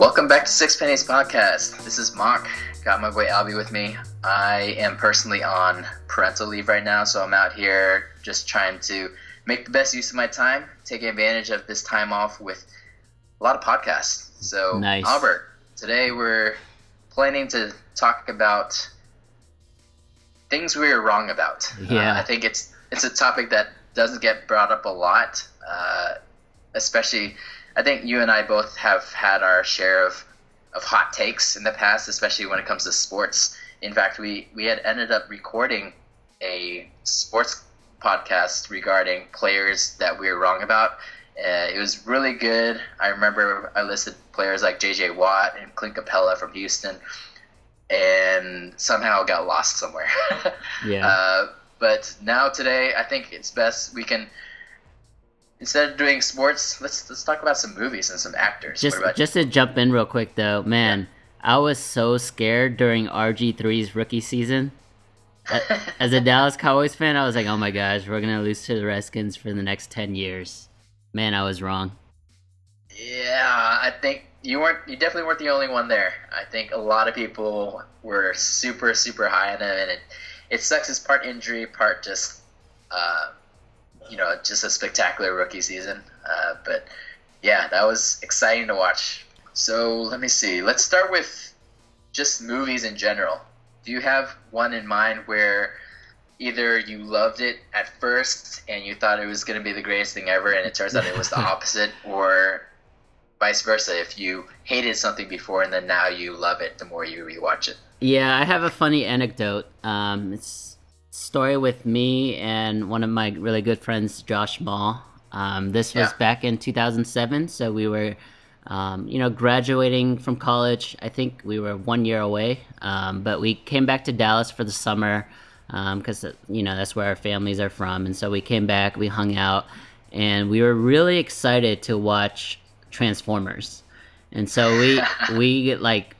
Welcome back to Six Pennies Podcast. This is Mock. Got my boy Albie with me. I am personally on parental leave right now, so I'm out here just trying to make the best use of my time, taking advantage of this time off with a lot of podcasts. So, Nice. Albert, today we're planning to talk about things we were wrong about. Yeah. Uh, I think it's it's a topic that doesn't get brought up a lot, uh, especially. I think you and I both have had our share of of hot takes in the past, especially when it comes to sports. In fact, we we had ended up recording a sports podcast regarding players that we were wrong about. Uh, it was really good. I remember I listed players like J.J. Watt and Clint Capela from Houston, and somehow got lost somewhere. Yeah. Uh, but now today, I think it's best we can instead of doing sports, let's let's talk about some movies and some actors. just just to jump in real quick though, man, I was so scared during RG3's rookie season. As a Dallas Cowboys fan, I was like, "Oh my gosh, we're gonna lose to the Redskins for the next ten years." Man, I was wrong. Yeah, I think you weren't. You definitely weren't the only one there. I think a lot of people were super, super high on him, and it, it sucks. It's part injury, part just, uh, you know, just a spectacular rookie season. Uh, but yeah, that was exciting to watch. So let me see. Let's start with just movies in general. Do you have one in mind where either you loved it at first and you thought it was going to be the greatest thing ever, and it turns out it was the opposite, or vice versa? If you hated something before and then now you love it the more you rewatch it. Yeah, I have a funny anecdote. Um, it's story with me and one of my really good friends, Josh Mall. Um, this was Yeah. back in 2007, so we were, um, you know, graduating from college. I think we were one year away, um, but we came back to Dallas for the summer because you know that's where our families are from, and so we came back, we hung out, and we were really excited to watch Transformers, and so we we get like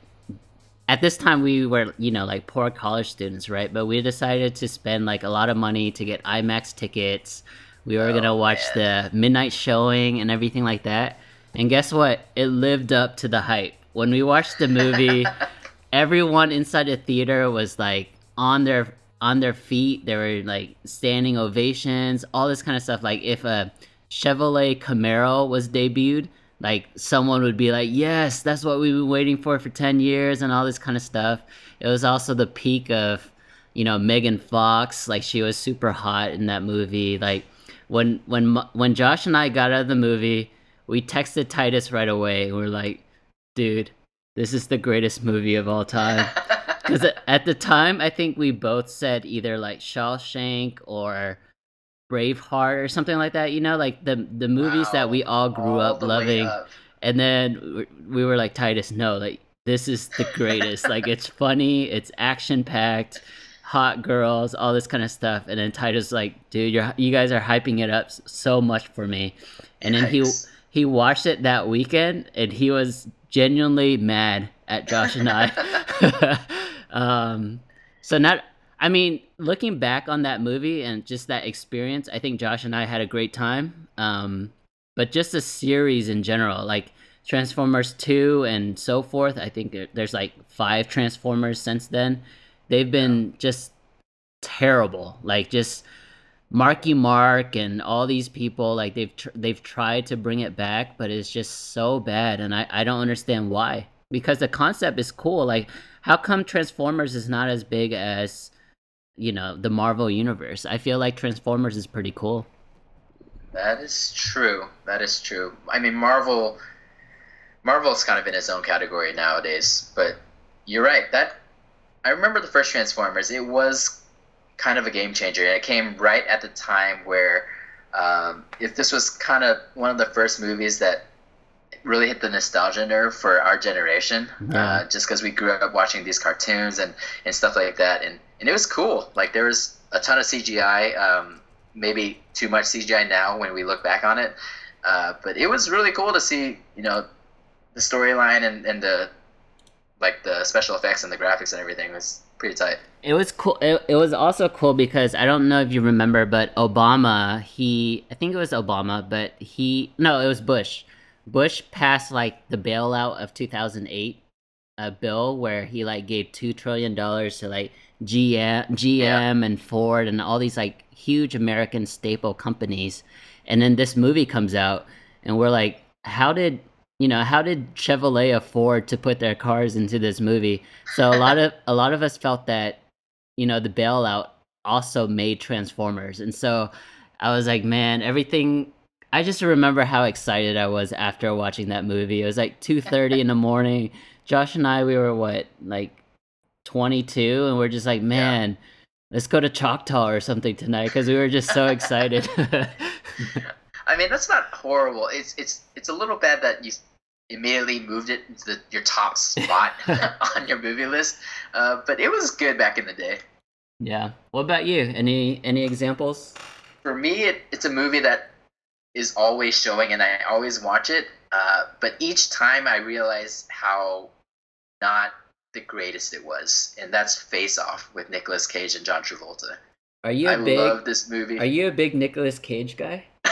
at this time we were you know like poor college students right? But we decided to spend like a lot of money to get imax tickets. We were gonna Oh, watch the midnight showing and everything like that. And guess what? It lived up to the hype. When we watched the movie everyone inside the theater was like on their on their feet. They were like standing ovations all this kind of stuff. Like if a chevrolet camaro was debuted like someone would be like yes that's what we've been waiting for for 10 years and all this kind of stuff. It was also the peak of you know megan fox. Like she was super hot in that movie. Like when when when josh and i got out of the movie we texted titus right away. We were like dude this is the greatest movie of all time. Because at the time i think we both said either like shawshank or braveheart or something like that you know like the the movies that we all grew All up loving. up. and then we- we were like titus no like this is the greatest. Like it's funny it's action packed hot girls all this kind of stuff. And then titus like dude you're you guys are hyping it up so much for me. And then he he watched it that weekend and he was genuinely mad at josh and i. Um so not i mean looking back on that movie and just that experience i think josh and i had a great time. Um but just the series in general like transformers 2 and so forth i think there's like five transformers since then. They've been just terrible. Like just marky mark and all these people like they've tr- they've tried to bring it back but it's just so bad and i i don't understand why. Because the concept is cool. Like how come transformers is not as big as you know the marvel universe i feel like transformers is pretty cool That is true. That is true. I mean, Marvel. Marvel's kind of in its own category nowadays, but you're right. That I remember the first Transformers. It was kind of a game changer, and it came right at the time where, um, if this was kind of one of the first movies that really hit the nostalgia nerve for our generation, Yeah. uh, just because we grew up watching these cartoons and, and stuff like that, and and it was cool. Like there was a ton of CGI. Um, maybe too much CGI now when we look back on it. Uh, but it was really cool to see, you know, the storyline and, and the like the special effects and the graphics and everything was pretty tight. It was cool. It, it was also cool because I don't know if you remember, but Obama, he, I think it was Obama, but he, no, it was Bush. Bush passed like the bailout of 2008 a bill where he like gave two trillion dollars to like GM, GM Yeah. and Ford and all these like huge American staple companies, and then this movie comes out, and we're like, how did you know how did Chevrolet afford to put their cars into this movie? So a lot of a lot of us felt that you know the bailout also made Transformers, and so I was like, man, everything. I just remember how excited I was after watching that movie. It was like two thirty in the morning. Josh and I, we were what, like twenty two, and we're just like, man, let's go to Choctaw or something tonight because we were just so excited. I mean, that's not horrible. It's it's it's a little bad that you immediately moved it into the, your top spot on your movie list, uh, but it was good back in the day. yeah. What about you? Any any examples? For me, it, it's a movie that is always showing, and I always watch it. Uh, but each time, I realize how not the greatest it was, and that's Face Off with Nicolas Cage and John Travolta. Are you I a big love this movie. Are you a big Nicolas Cage guy?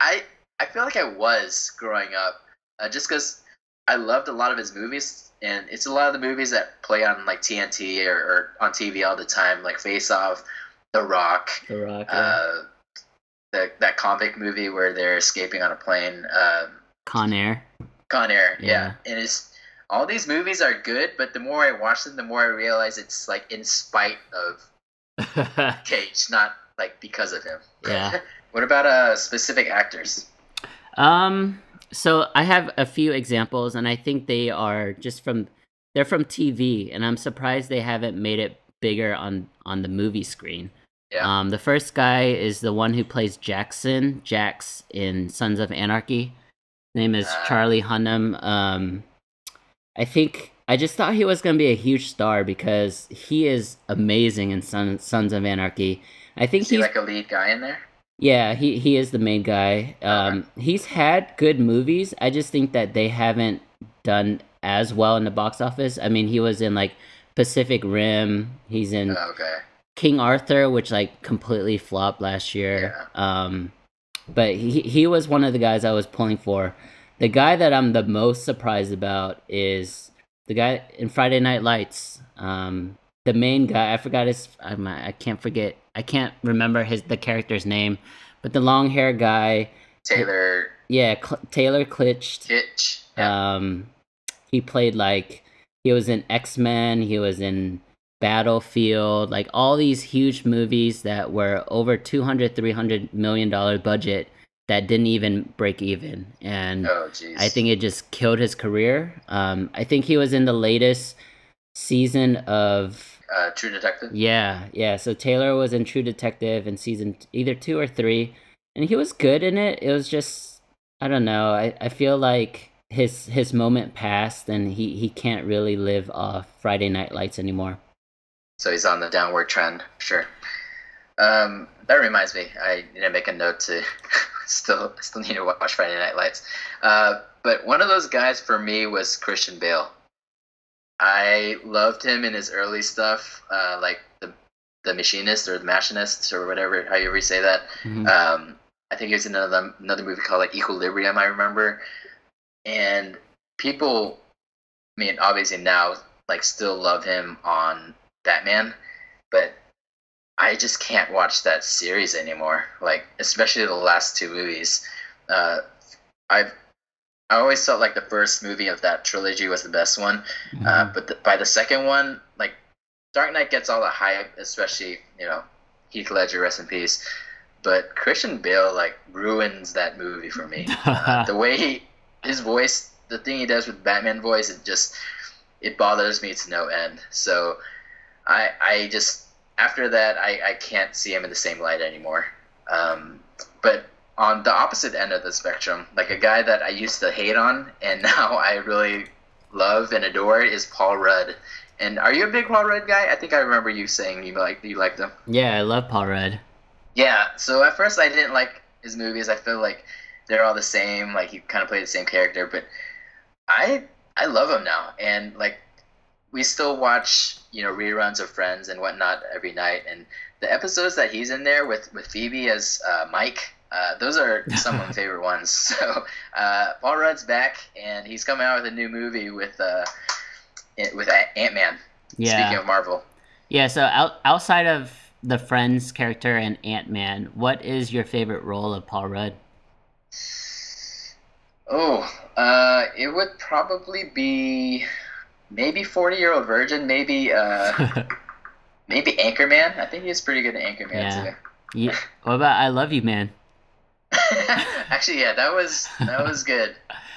I I feel like I was growing up, uh, just because I loved a lot of his movies, and it's a lot of the movies that play on like TNT or, or on TV all the time, like Face Off, The Rock, The Rock. yeah. uh, the that convict movie where they're escaping on a plane, um, Con Air. Con Air, yeah. Yeah. and it's all these movies are good, but the more I watch them, the more I realize it's like in spite of Cage, not like because of him. Yeah. what about uh specific actors? Um, so I have a few examples, and I think they are just from they're from TV, and I'm surprised they haven't made it bigger on on the movie screen. Yeah. Um, the first guy is the one who plays Jackson, Jax in Sons of Anarchy. His name is Ah. Charlie Hunnam. Um, I think I just thought he was gonna be a huge star because he is amazing in Son, Sons of Anarchy. I think Is he he's like a lead guy in there? yeah, he he is the main guy. Um, he's had good movies. I just think that they haven't done as well in the box office. I mean, he was in like Pacific Rim. He's in Oh, okay. King Arthur, which like completely flopped last year. Yeah. Um, but he he was one of the guys I was pulling for. The guy that I'm the most surprised about is the guy in Friday Night Lights. Um, the main guy, I forgot his. I'm, I can't forget. I can't remember his the character's name, but the long hair guy. Taylor Yeah, Cl- Taylor Kitsch. Hitch. Yeah. Um, he played like he was in X Men. He was in Battlefield. Like all these huge movies that were over 200 300 million dollar budget that didn't even break even, and oh. I think it just killed his career. Um, I think he was in the latest season of uh, True Detective. yeah, yeah. So Taylor was in True Detective in season either two or three, and he was good in it. It was just I don't know. I, I feel like his his moment passed, and he he can't really live off Friday Night Lights anymore. So he's on the downward trend. Sure. Um, that reminds me. I need to make a note to still still need to watch Friday Night Lights. Uh, but one of those guys for me was Christian Bale. I loved him in his early stuff, uh, like the the machinist or the machinist or whatever however you say that. Mhm. Um, I think he was in another another movie called like Equilibrium. I remember, and people, I mean, obviously now like still love him on Batman, but I just can't watch that series anymore. Like especially the last two movies. Uh, I've I always felt like the first movie of that trilogy was the best one, uh, Mhm. but the, by the second one, like Dark Knight gets all the hype, especially you know Heath Ledger, rest in peace. But Christian Bale like ruins that movie for me. Uh, the way he, his voice, the thing he does with Batman voice, it just it bothers me to no end. So I I just after that I, I can't see him in the same light anymore. Um, but on the opposite end of the spectrum, like a guy that I used to hate on and now I really love and adore is Paul Rudd. And are you a big Paul Rudd guy? I think I remember you saying you like you liked him. yeah, I love Paul Rudd. Yeah. So at first I didn't like his movies. I feel like they're all the same. Like he kind of played the same character, but I I love him now, and like we still watch you know reruns of Friends and whatnot every night, and the episodes that he's in there with with Phoebe as uh, Mike, Uh, those are some of my favorite ones. So uh, Paul Rudd's back, and he's coming out with a new movie with uh, with Ant Man. Yeah. Speaking of Marvel. Yeah. So out, outside of the Friends character and Ant Man, what is your favorite role of Paul Rudd? Oh, uh, it would probably be maybe Forty Year Old Virgin, maybe uh, maybe Anchorman. I think he's pretty good at Anchorman Yeah. too. yeah. What about I Love You Man? Actually, yeah, that was that was good.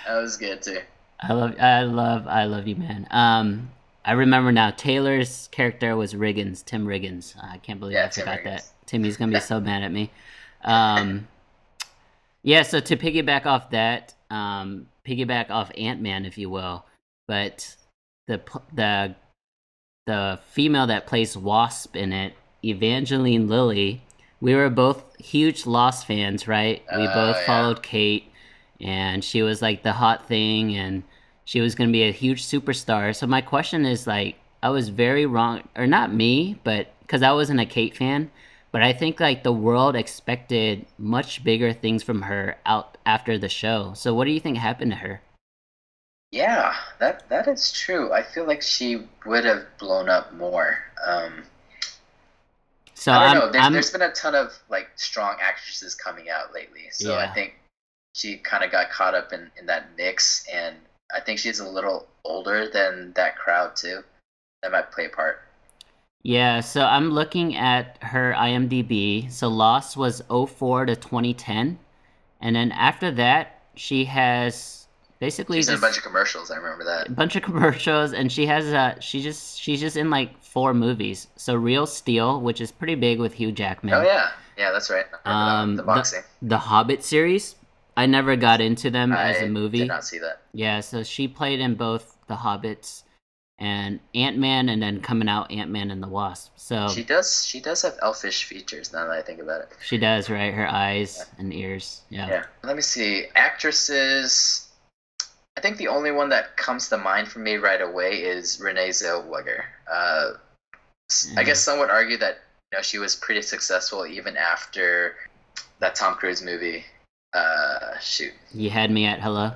That was good too. I love I love I Love You Man. Um, I remember now. Taylor's character was Riggins, Tim Riggins. I can't believe Yeah, I forgot that. Timmy's gonna be so mad at me. Um, yeah. So to piggyback off that, um, piggyback off Ant Man, if you will, but the the the female that plays Wasp in it, Evangeline Lilly. We were both huge Lost fans, right? We Oh, both yeah. followed Kate, and she was like the hot thing, and she was going to be a huge superstar. So my question is like, I was very wrong, or not me, but because I wasn't a Kate fan, but I think like the world expected much bigger things from her out after the show. So what do you think happened to her? Yeah, that that is true. I feel like she would have blown up more. Um, So I don't I'm, know. There, there's been a ton of like strong actresses coming out lately, so Yeah. I think she kind of got caught up in in that mix, and I think she's a little older than that crowd too. That might play a part. Yeah, so I'm looking at her IMDb. So Lost was 04 to 2010. And then after that, she has basically She's in a bunch of commercials. I remember that. a bunch of commercials and she has uh she just she's just in like four movies. So Real Steel, which is pretty big with Hugh Jackman. Oh yeah, yeah, that's right. I remember that one, Um the boxing. the Hobbit series. I never got into them as a movie. did not see that. Yeah, so she played in both The Hobbits and Ant-Man and then coming out Ant-Man and the Wasp. So She does. She does have elfish features. Now that I think about it. She does, right? Her eyes and ears. Yeah. Yeah. Let me see. Actresses. I think the only one that comes to mind for me right away is Renee Zellweger. Uh, s- I guess some would argue that you know she was pretty successful even after that Tom Cruise movie. Uh, shoot. You had me at hello,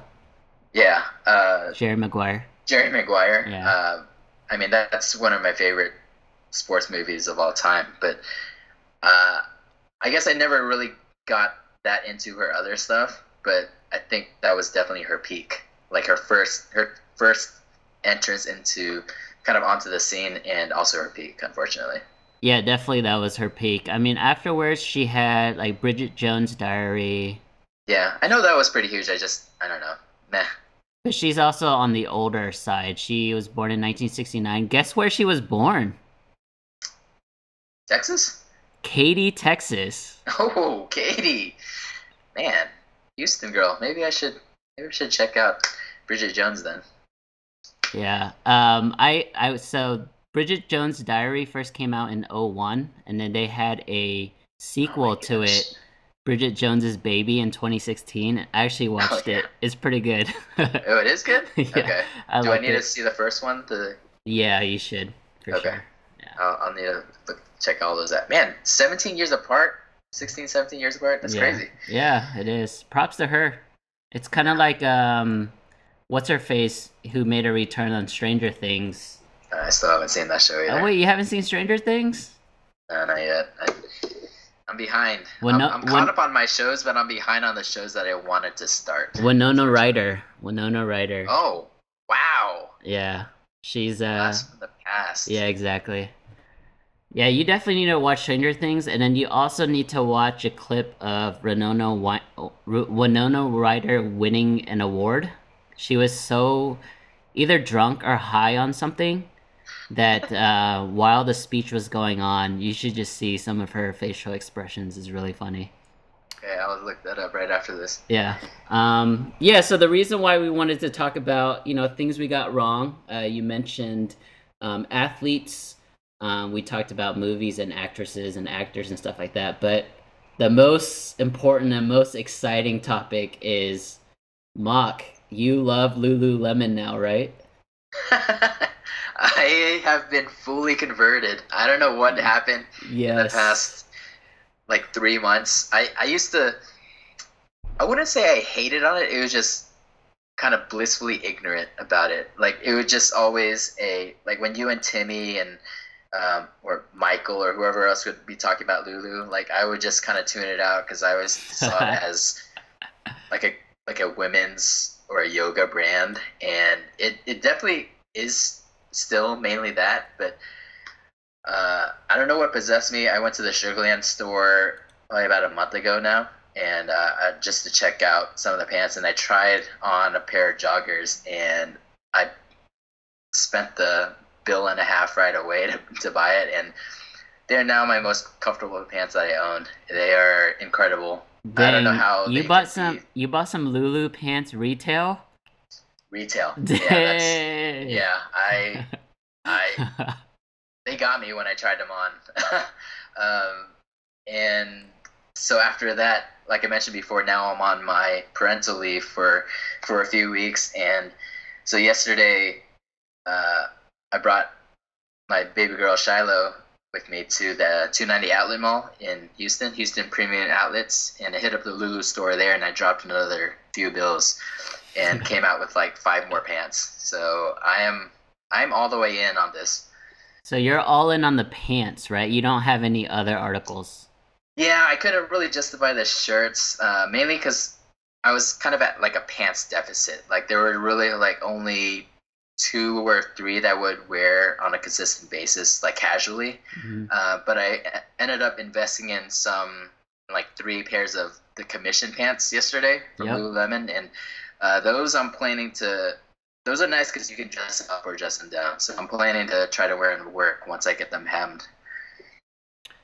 Yeah. Uh, Jerry Maguire. Jerry Maguire. Yeah. Uh, I mean, that, that's one of my favorite sports movies of all time. But uh, I guess I never really got that into her other stuff. But I think that was definitely her peak, like her first her first entrance into kind of onto the scene, and also her peak, unfortunately. Yeah, definitely that was her peak. I mean, afterwards she had like Bridget Jones' Diary, Yeah, I know that was pretty huge. I just I don't know, meh. but she's also on the older side. She was born in 1969. Guess where she was born? Texas? Katy, Texas. Oh, Katy, man, Houston girl. Maybe I should maybe I should check out Bridget Jones then. Yeah. Um. I. I. So Bridget Jones' Diary first came out in 01, and then they had a sequel Oh to gosh. it, Bridget Jones's Baby, in 2016. I actually watched yeah. it. It's pretty good. Oh, it is good. Yeah, okay. I Do I need it. to see the first one? To Yeah, you should for Okay. sure. I'll, I'll need to look, check all those out. Man, 17 years apart, 16, 17 years apart. That's yeah. crazy. Yeah, it is. Props to her. It's kind of like um, what's her face who made a return on Stranger Things. Uh, I still haven't seen that show either. Oh wait, you haven't seen Stranger Things? No, not yet. I, I'm behind. I'm, I'm caught up on my shows, but I'm behind on the shows that I wanted to start. Winona Ryder. Winona Ryder. Oh, wow. Yeah, she's uh. Blast from the past. Yeah, exactly. Yeah, you definitely need to watch Stranger Things, and then you also need to watch a clip of Winona Winona Ryder winning an award. She was so either drunk or high on something that uh, while the speech was going on, you should just see some of her facial expressions. is really funny. Yeah, I'll look that up right after this. Yeah. Um, yeah. So the reason why we wanted to talk about you know things we got wrong. Uh, you mentioned um, athletes. Um, we talked about movies and actresses and actors and stuff like that. But the most important and most exciting topic is Mock. You love Lululemon now, right? I have been fully converted. I don't know what happened in the past like three months. I, I used to I wouldn't say I hated on it. It was just kind of blissfully ignorant about it. Like it was just always a like when you and Timmy and um, or Michael or whoever else would be talking about Lulu. Like I would just kind of tune it out because I always saw it as like a like a women's or a yoga brand, and it it definitely is still mainly that, but. Uh, I don't know what possessed me. I went to the Sugarland store probably about a month ago now, and uh, just to check out some of the pants, and I tried on a pair of joggers, and I spent the bill and a half right away to, to buy it, and they're now my most comfortable pants that I own. They are incredible. I don't know how you bought some. be You bought some Lulu pants retail. retail. Yeah, yeah. I I they got me when I tried them on. um, and so after that, like I mentioned before, now I'm on my parental leave for for a few weeks, and so yesterday, uh, I brought my baby girl Shiloh with me to the 290 Outlet Mall in Houston, Houston Premium Outlets, and I hit up the Lulu store there, and I dropped another few bills, and came out with like five more pants. So I am I'm all the way in on this. so you're all in on the pants, right? You don't have any other articles. Yeah, I couldn't really justify the shirts, uh, mainly because I was kind of at like a pants deficit. Like there were really like only two or three that would wear on a consistent basis, like casually. Mhm. Uh, but I ended up investing in some like three pairs of the commission pants yesterday from Yep. Lululemon, and uh, those I'm planning to. Those are nice because you can dress up or dress them down. So I'm planning to try to wear them to work once I get them hemmed.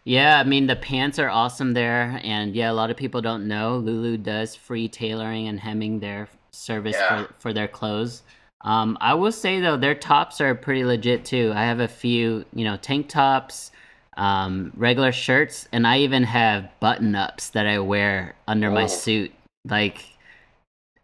Yeah, I mean the pants are awesome there, and yeah, a lot of people don't know Lulu does free tailoring and hemming their service Yeah. for for their clothes. Um, I will say though, their tops are pretty legit too. I have a few, you know, tank tops, um, regular shirts, and I even have button ups that I wear under my Oh. suit. Like,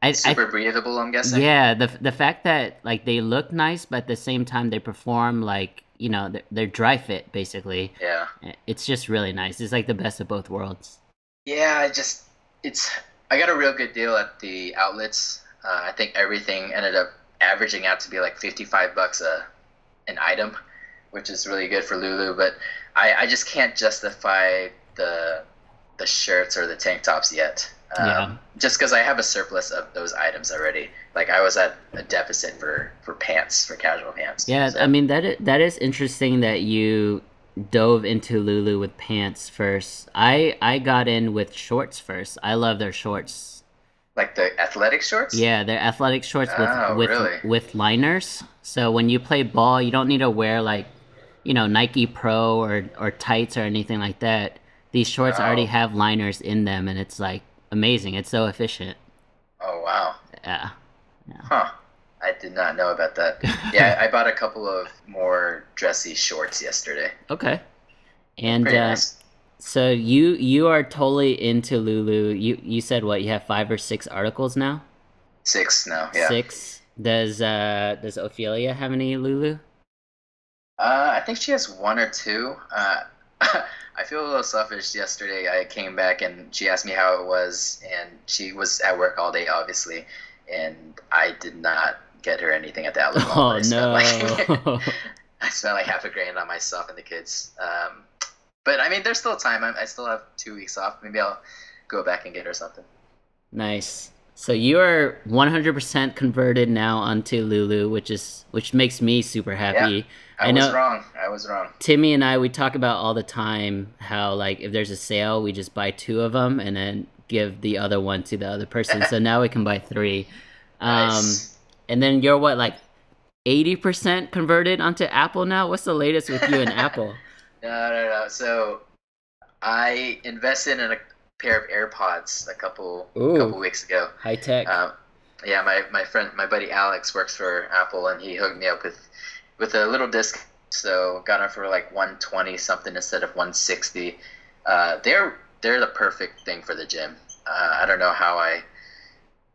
I, I Super breathable, I'm guessing. yeah, the the fact that like they look nice, but at the same time they perform like you know they're, they're dry fit basically. Yeah. It's just really nice. It's like the best of both worlds. Yeah, I just it's I got a real good deal at the outlets. Uh, I think everything ended up averaging out to be like fifty five bucks a an item, which is really good for Lulu. But I, I just can't justify the the shirts or the tank tops yet. Um, Yeah. Just because I have a surplus of those items already. Like I was at a deficit for for pants for casual pants. Yeah, So- I mean that is, that is interesting that you dove into Lulu with pants first. I I got in with shorts first. I love their shorts. Like the athletic shorts. Yeah, they're athletic shorts with Oh, with really? with liners. So when you play ball, you don't need to wear like, you know, Nike Pro or or tights or anything like that. These shorts already Oh. have liners in them, and it's like amazing. It's so efficient. Oh wow. Yeah. Huh. I did not know about that. Yeah, I bought a couple of more dressy shorts yesterday. Okay. And uh, nice. So you you are totally into Lulu. You you said what? You have five or six articles now? Six now. Yeah. Six. Does uh does Ophelia have any Lulu? Uh, I think she has one or two. Uh, I feel a little selfish. Yesterday, I came back and she asked me how it was, and she was at work all day, obviously, and I did not get her anything at the outlet mall. Oh I spent, like- no. I spent like half a grand on myself and the kids. Um, but I mean, there's still time. I, I still have two weeks off. Maybe I'll go back and get her something. nice. So you are 100% converted now onto Lulu, which is which makes me super happy. I, I was wrong. I was wrong. Timmy and I we talk about all the time how like if there's a sale, we just buy two of them and then give the other one to the other person. so now we can buy three. Um, Nice. and then you're what like 80% converted onto Apple now? What's the latest with you and Apple? No, no, no. So I invested in a pair of AirPods a couple Ooh. couple weeks ago. High tech. Um, yeah, my, my friend, my buddy Alex works for Apple, and he hooked me up with with a little disc. So got them for like 120 something instead of 160. Uh, they're they're the perfect thing for the gym. Uh, I don't know how I.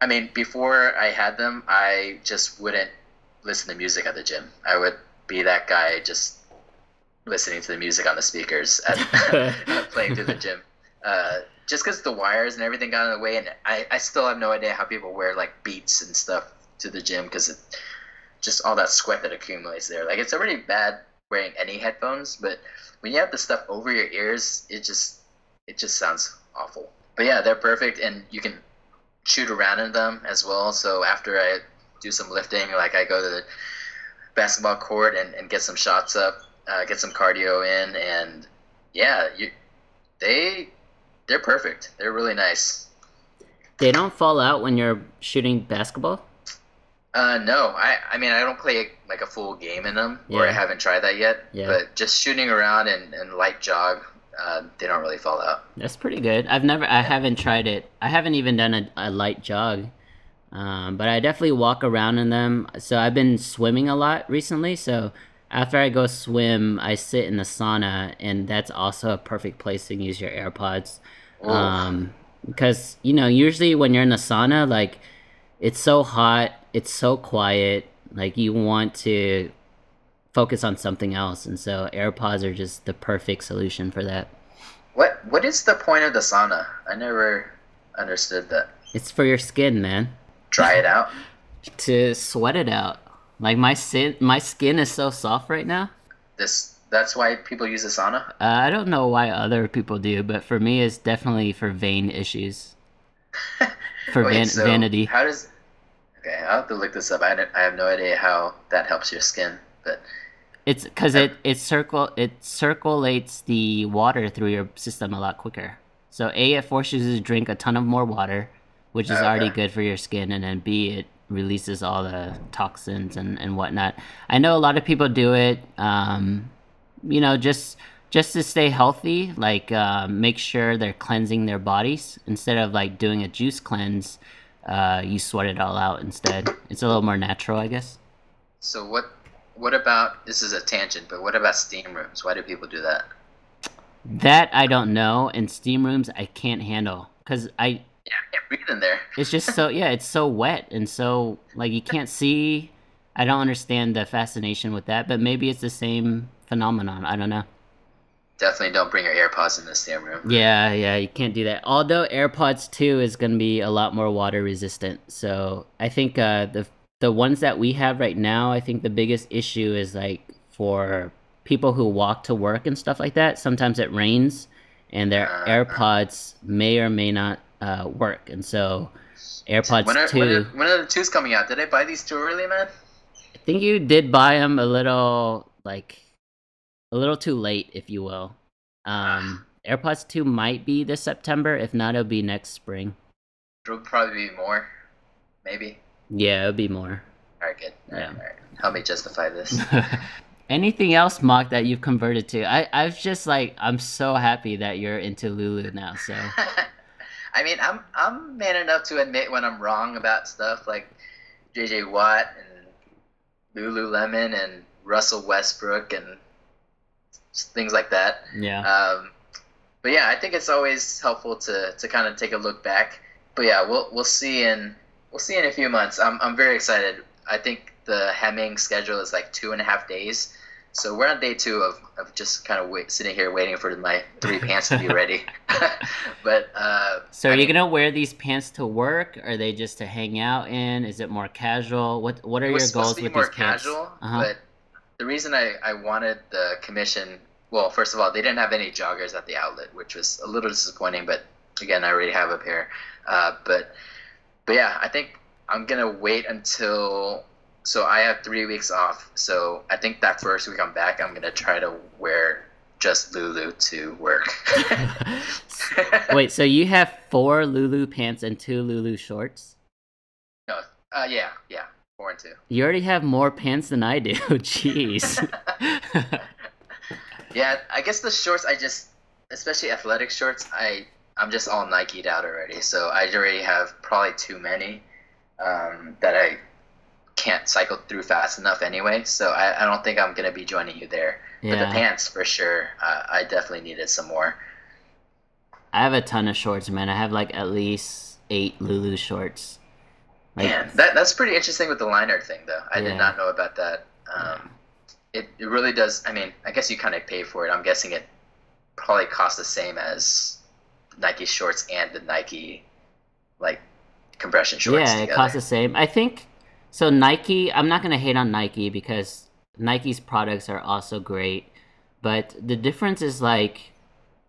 I mean, before I had them, I just wouldn't listen to music at the gym. I would be that guy just listening to the music on the speakers at, playing through the gym. uh, just because the wires and everything got in the way, and I, I still have no idea how people wear like Beats and stuff to the gym because just all that sweat that accumulates there. Like it's already bad wearing any headphones, but when you have the stuff over your ears, it just it just sounds awful. But yeah, they're perfect, and you can shoot around in them as well. So after I do some lifting, like I go to the basketball court and, and get some shots up, uh, get some cardio in, and yeah, you they they're perfect. They're really nice. They don't fall out when you're shooting basketball. Uh, no, I I mean I don't play like a full game in them, yeah. or I haven't tried that yet. Yeah. But just shooting around and, and light jog, uh, they don't really fall out. That's pretty good. I've never, I haven't tried it. I haven't even done a, a light jog, um, but I definitely walk around in them. So I've been swimming a lot recently. So after I go swim, I sit in the sauna, and that's also a perfect place to use your AirPods. Ooh. Um, because you know, usually when you're in the sauna, like it's so hot, it's so quiet, like you want to focus on something else, and so AirPods are just the perfect solution for that. What what is the point of the sauna? I never understood that. It's for your skin, man. Dry it out. To sweat it out. Like my sin, my skin is so soft right now. This that's why people use the sauna. Uh, I don't know why other people do, but for me, it's definitely for vein issues, for Wait, van- so vanity. How does? Okay, I'll have to look this up. I, don't- I have no idea how that helps your skin, but It's because it it circle it circulates the water through your system a lot quicker. So a it forces you to drink a ton of more water, which is Okay. already good for your skin, and then b it releases all the toxins and and whatnot. I know a lot of people do it, um, you know, just just to stay healthy, like uh, make sure they're cleansing their bodies instead of like doing a juice cleanse. Uh, you sweat it all out instead. It's a little more natural, I guess. so what? What about this is a tangent, but what about steam rooms? Why do people do that? That I don't know, and steam rooms I can't handle because I Yeah, I can't breathe in there. it's just so yeah it's so wet and so like you can't see. I don't understand the fascination with that, but maybe it's the same phenomenon. I don't know. Definitely don't bring your AirPods in the steam room. Yeah, yeah, you can't do that. Although AirPods 2 is going to be a lot more water resistant. So I think uh, the the ones that we have right now, I think the biggest issue is like for people who walk to work and stuff like that. Sometimes it rains, and their Uh, AirPods may or may not uh, work, and so AirPods When are, 2. when, are, when are the two's coming out? Did I buy these too early, man? I think you did buy them a little like a little too late, if you will. Um, AirPods 2 might be this September. If not, it'll be next spring. It'll probably be more, maybe. Yeah, it'll be more. All right, good. All right, Yeah. all right. Help me justify this. Anything else, Mock, that you've converted to? I, I've just like I'm so happy that you're into Lulu now. So I mean, I'm I'm man enough to admit when I'm wrong about stuff like J.J. Watt and Lululemon and Russell Westbrook and things like that. yeah, Um, but yeah, I think it's always helpful to, to kind of take a look back. But yeah, we'll we'll see in we'll see in a few months. I'm I'm very excited. I think the Hemming schedule is like two and a half days. So we're on day two of, of just kind of wait, sitting here waiting for my three pants to be ready. but uh, so I are you mean, gonna wear these pants to work? Are they just to hang out in? Is it more casual? What What are your goals with more these pants? casual, Uh-huh. but the reason I, I wanted the commission, well, first of all, they didn't have any joggers at the outlet, which was a little disappointing. But again, I already have a pair. Uh, but but yeah, I think I'm gonna wait until. So I have three weeks off. So I think that first week I'm back, I'm gonna try to wear just Lulu to work. Wait, so you have four Lulu pants and two Lulu shorts? no, uh, yeah, yeah, four and two. You already have more pants than I do. Jeez. Yeah, I guess the shorts I just, especially athletic shorts, I I'm just all Nike'd out already. So I already have probably too many um, that I can't cycle through fast enough anyway. So I, I don't think I'm gonna be joining you there. But the pants for sure, uh, I definitely needed some more. I have a ton of shorts, man. I have like at least eight Lulu shorts. Like, Man, that that's pretty interesting with the liner thing though. I Yeah. did not know about that. Um, it, it really does. I mean, I guess you kind of pay for it. I'm guessing it probably costs the same as Nike shorts and the Nike like compression shorts. Yeah, together. it costs the same. I think so. Nike. I'm not gonna hate on Nike because Nike's products are also great, but the difference is like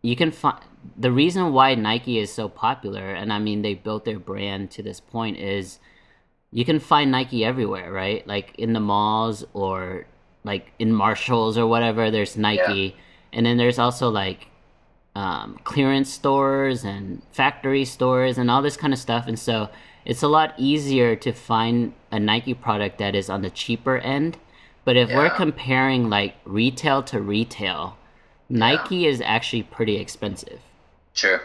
you can find the reason why Nike is so popular, and I mean they built their brand to this point is you can find Nike everywhere, right? Like in the malls or like in Marshalls or whatever. There's Nike, and then there's also like um, clearance stores and factory stores and all this kind of stuff. And so it's a lot easier to find a Nike product that is on the cheaper end. But if we're comparing like retail to retail, Nike is actually pretty expensive. True.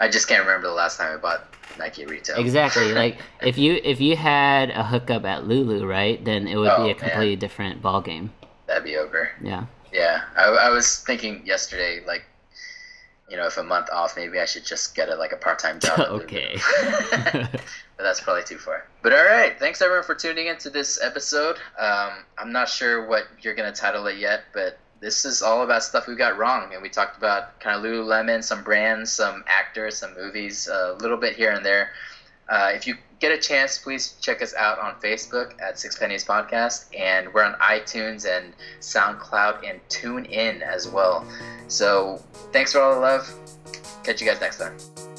I just can't remember the last time I bought Nike retail. Exactly. like if you if you had a hookup at Lulu, right, then it would Oh, be a man. completely different ball game. That'd be over. Yeah. Yeah, I, I was thinking yesterday, like, you know, if a month off, maybe I should just get a like a part time job. Okay. but that's probably too far. But all right, thanks everyone for tuning into this episode. Um, I'm not sure what you're gonna title it yet, but this is all about stuff we got wrong, and we talked about kind of Lululemon, some brands, some actors, some movies, a little bit here and there. Uh, if you get a chance, please check us out on Facebook at Six Pennies Podcast, and we're on iTunes and SoundCloud and TuneIn as well. So thanks for all the love. Catch you guys next time.